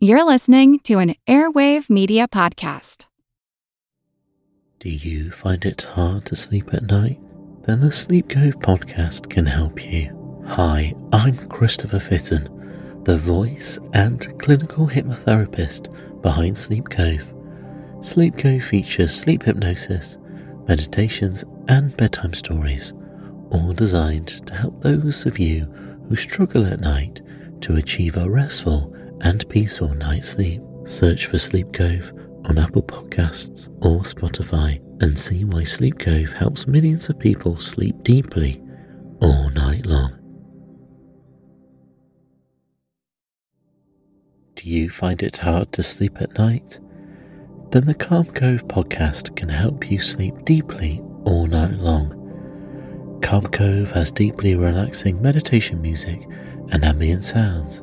You're listening to an Airwave Media Podcast. Do you find it hard to sleep at night? Then the Sleep Cove podcast can help you. Hi, I'm Christopher Fitton, the voice and clinical hypnotherapist behind Sleep Cove. Sleep Cove features sleep hypnosis, meditations, and bedtime stories, all designed to help those of you who struggle at night to achieve a restful and peaceful night's sleep. Search for Sleep Cove on Apple Podcasts or Spotify and see why Sleep Cove helps millions of people sleep deeply all night long. Do you find it hard to sleep at night? Then the Calm Cove podcast can help you sleep deeply all night long. Calm Cove has deeply relaxing meditation music and ambient sounds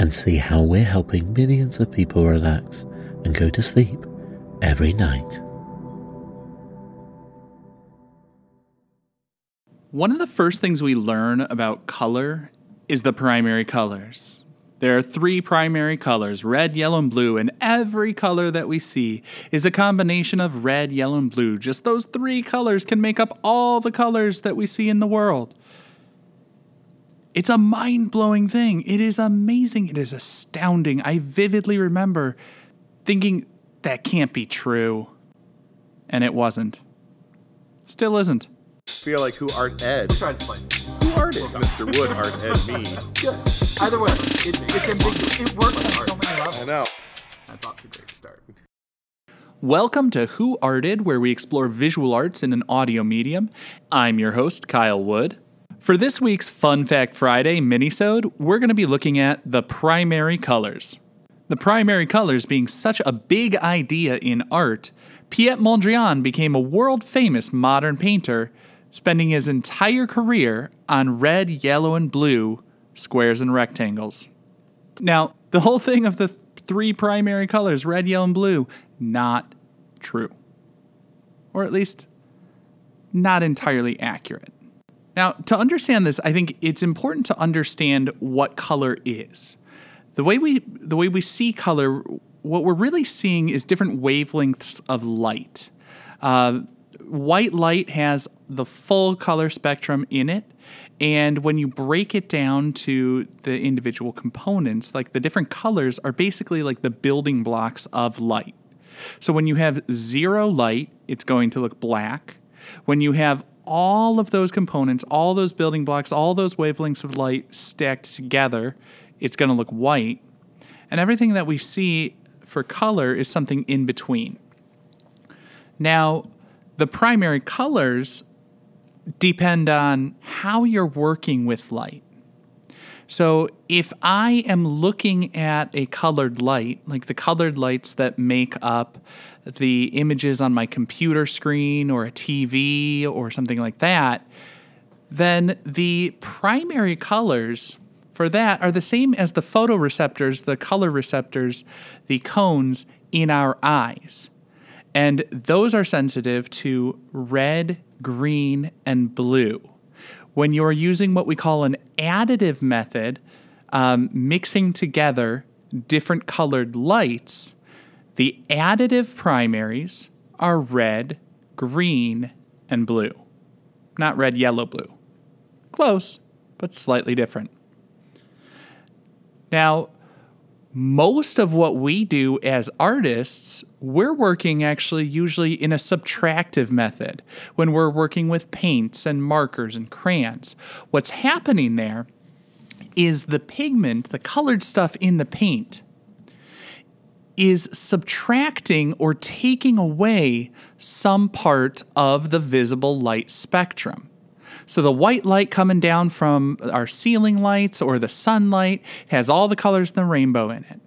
and see how we're helping millions of people relax and go to sleep every night. One of the first things we learn about color is the primary colors. There are three primary colors red, yellow, and blue, and every color that we see is a combination of red, yellow, and blue. Just those three colors can make up all the colors that we see in the world. It's a mind blowing thing. It is amazing. It is astounding. I vividly remember thinking that can't be true. And it wasn't. Still isn't. feel like who art Ed? Try to slice it. Who art is Mr. Wood art Ed me? Good. Either way, it, it's ambiguous. It works on so many levels. I know. That's off to a great start. Welcome to Who Arted, where we explore visual arts in an audio medium. I'm your host, Kyle Wood. For this week's Fun Fact Friday minisode, we're going to be looking at the primary colors. The primary colors being such a big idea in art, Piet Mondrian became a world famous modern painter, spending his entire career on red, yellow, and blue squares and rectangles. Now, the whole thing of the three primary colors, red, yellow, and blue, not true. Or at least, not entirely accurate. Now, to understand this, I think it's important to understand what color is. The way we the way we see color, what we're really seeing is different wavelengths of light. Uh, white light has the full color spectrum in it, and when you break it down to the individual components, like the different colors are basically like the building blocks of light. So when you have zero light, it's going to look black. When you have all of those components, all those building blocks, all those wavelengths of light stacked together, it's going to look white. And everything that we see for color is something in between. Now, the primary colors depend on how you're working with light. So, if I am looking at a colored light, like the colored lights that make up the images on my computer screen or a TV or something like that, then the primary colors for that are the same as the photoreceptors, the color receptors, the cones in our eyes. And those are sensitive to red, green, and blue. When you're using what we call an additive method, um, mixing together different colored lights, the additive primaries are red, green, and blue. Not red, yellow, blue. Close, but slightly different. Now, most of what we do as artists, we're working actually usually in a subtractive method when we're working with paints and markers and crayons. What's happening there is the pigment, the colored stuff in the paint, is subtracting or taking away some part of the visible light spectrum. So the white light coming down from our ceiling lights or the sunlight has all the colors in the rainbow in it.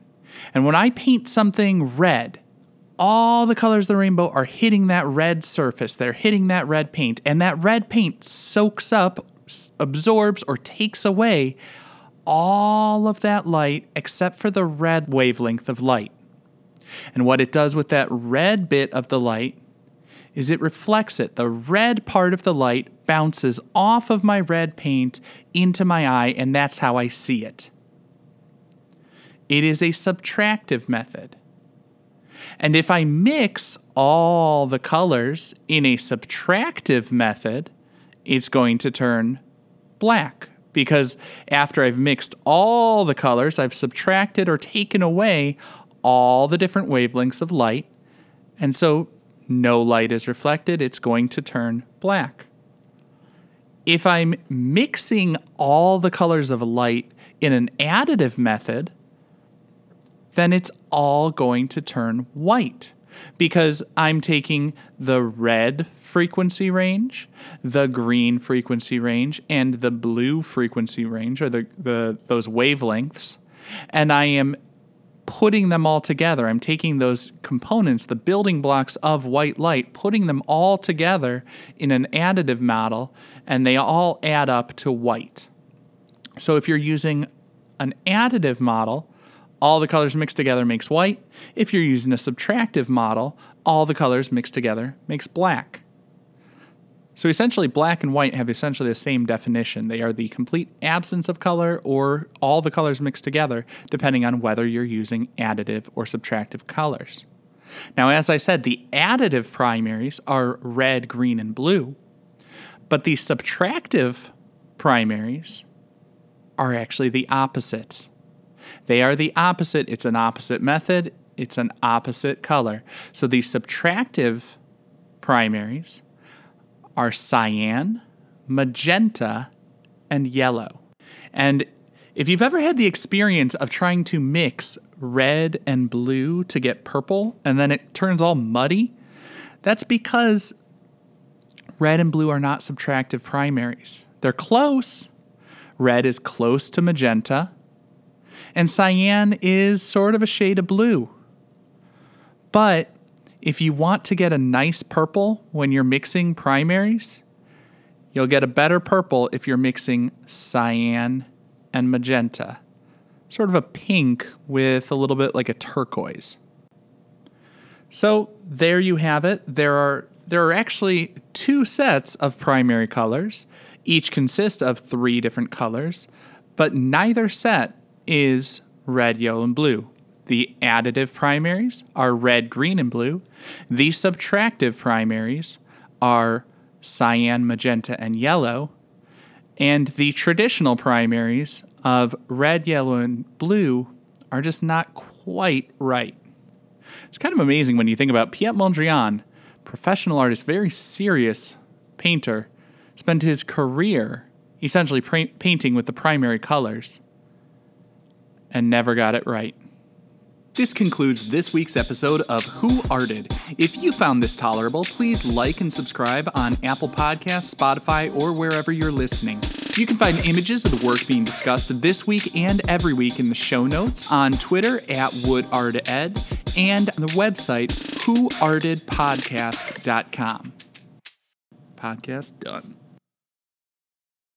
And when I paint something red, all the colors of the rainbow are hitting that red surface. They're hitting that red paint, and that red paint soaks up, absorbs, or takes away all of that light except for the red wavelength of light. And what it does with that red bit of the light is it reflects it. The red part of the light bounces off of my red paint into my eye, and that's how I see it. It is a subtractive method. And if I mix all the colors in a subtractive method, it's going to turn black. Because after I've mixed all the colors, I've subtracted or taken away all the different wavelengths of light. And so no light is reflected, it's going to turn black. If I'm mixing all the colors of light in an additive method, then it's all going to turn white because I'm taking the red frequency range, the green frequency range, and the blue frequency range, or the, the those wavelengths, and I am putting them all together. I'm taking those components, the building blocks of white light, putting them all together in an additive model, and they all add up to white. So if you're using an additive model, all the colors mixed together makes white. If you're using a subtractive model, all the colors mixed together makes black. So essentially, black and white have essentially the same definition. They are the complete absence of color or all the colors mixed together, depending on whether you're using additive or subtractive colors. Now, as I said, the additive primaries are red, green, and blue, but the subtractive primaries are actually the opposites. They are the opposite. It's an opposite method, it's an opposite color. So the subtractive primaries are cyan, magenta, and yellow. And if you've ever had the experience of trying to mix red and blue to get purple and then it turns all muddy, that's because red and blue are not subtractive primaries. They're close. Red is close to magenta, and cyan is sort of a shade of blue. But if you want to get a nice purple when you're mixing primaries, you'll get a better purple if you're mixing cyan and magenta. Sort of a pink with a little bit like a turquoise. So there you have it. There are there are actually two sets of primary colors. Each consists of three different colors, but neither set is red, yellow, and blue. The additive primaries are red, green, and blue. The subtractive primaries are cyan, magenta, and yellow. And the traditional primaries of red, yellow, and blue are just not quite right. It's kind of amazing when you think about Piet Mondrian, professional artist, very serious painter, spent his career essentially pra- painting with the primary colors and never got it right. This concludes this week's episode of Who Arted. If you found this tolerable, please like and subscribe on Apple Podcasts, Spotify, or wherever you're listening. You can find images of the work being discussed this week and every week in the show notes on Twitter at WoodArtEd and on the website whoartedpodcast.com. Podcast done.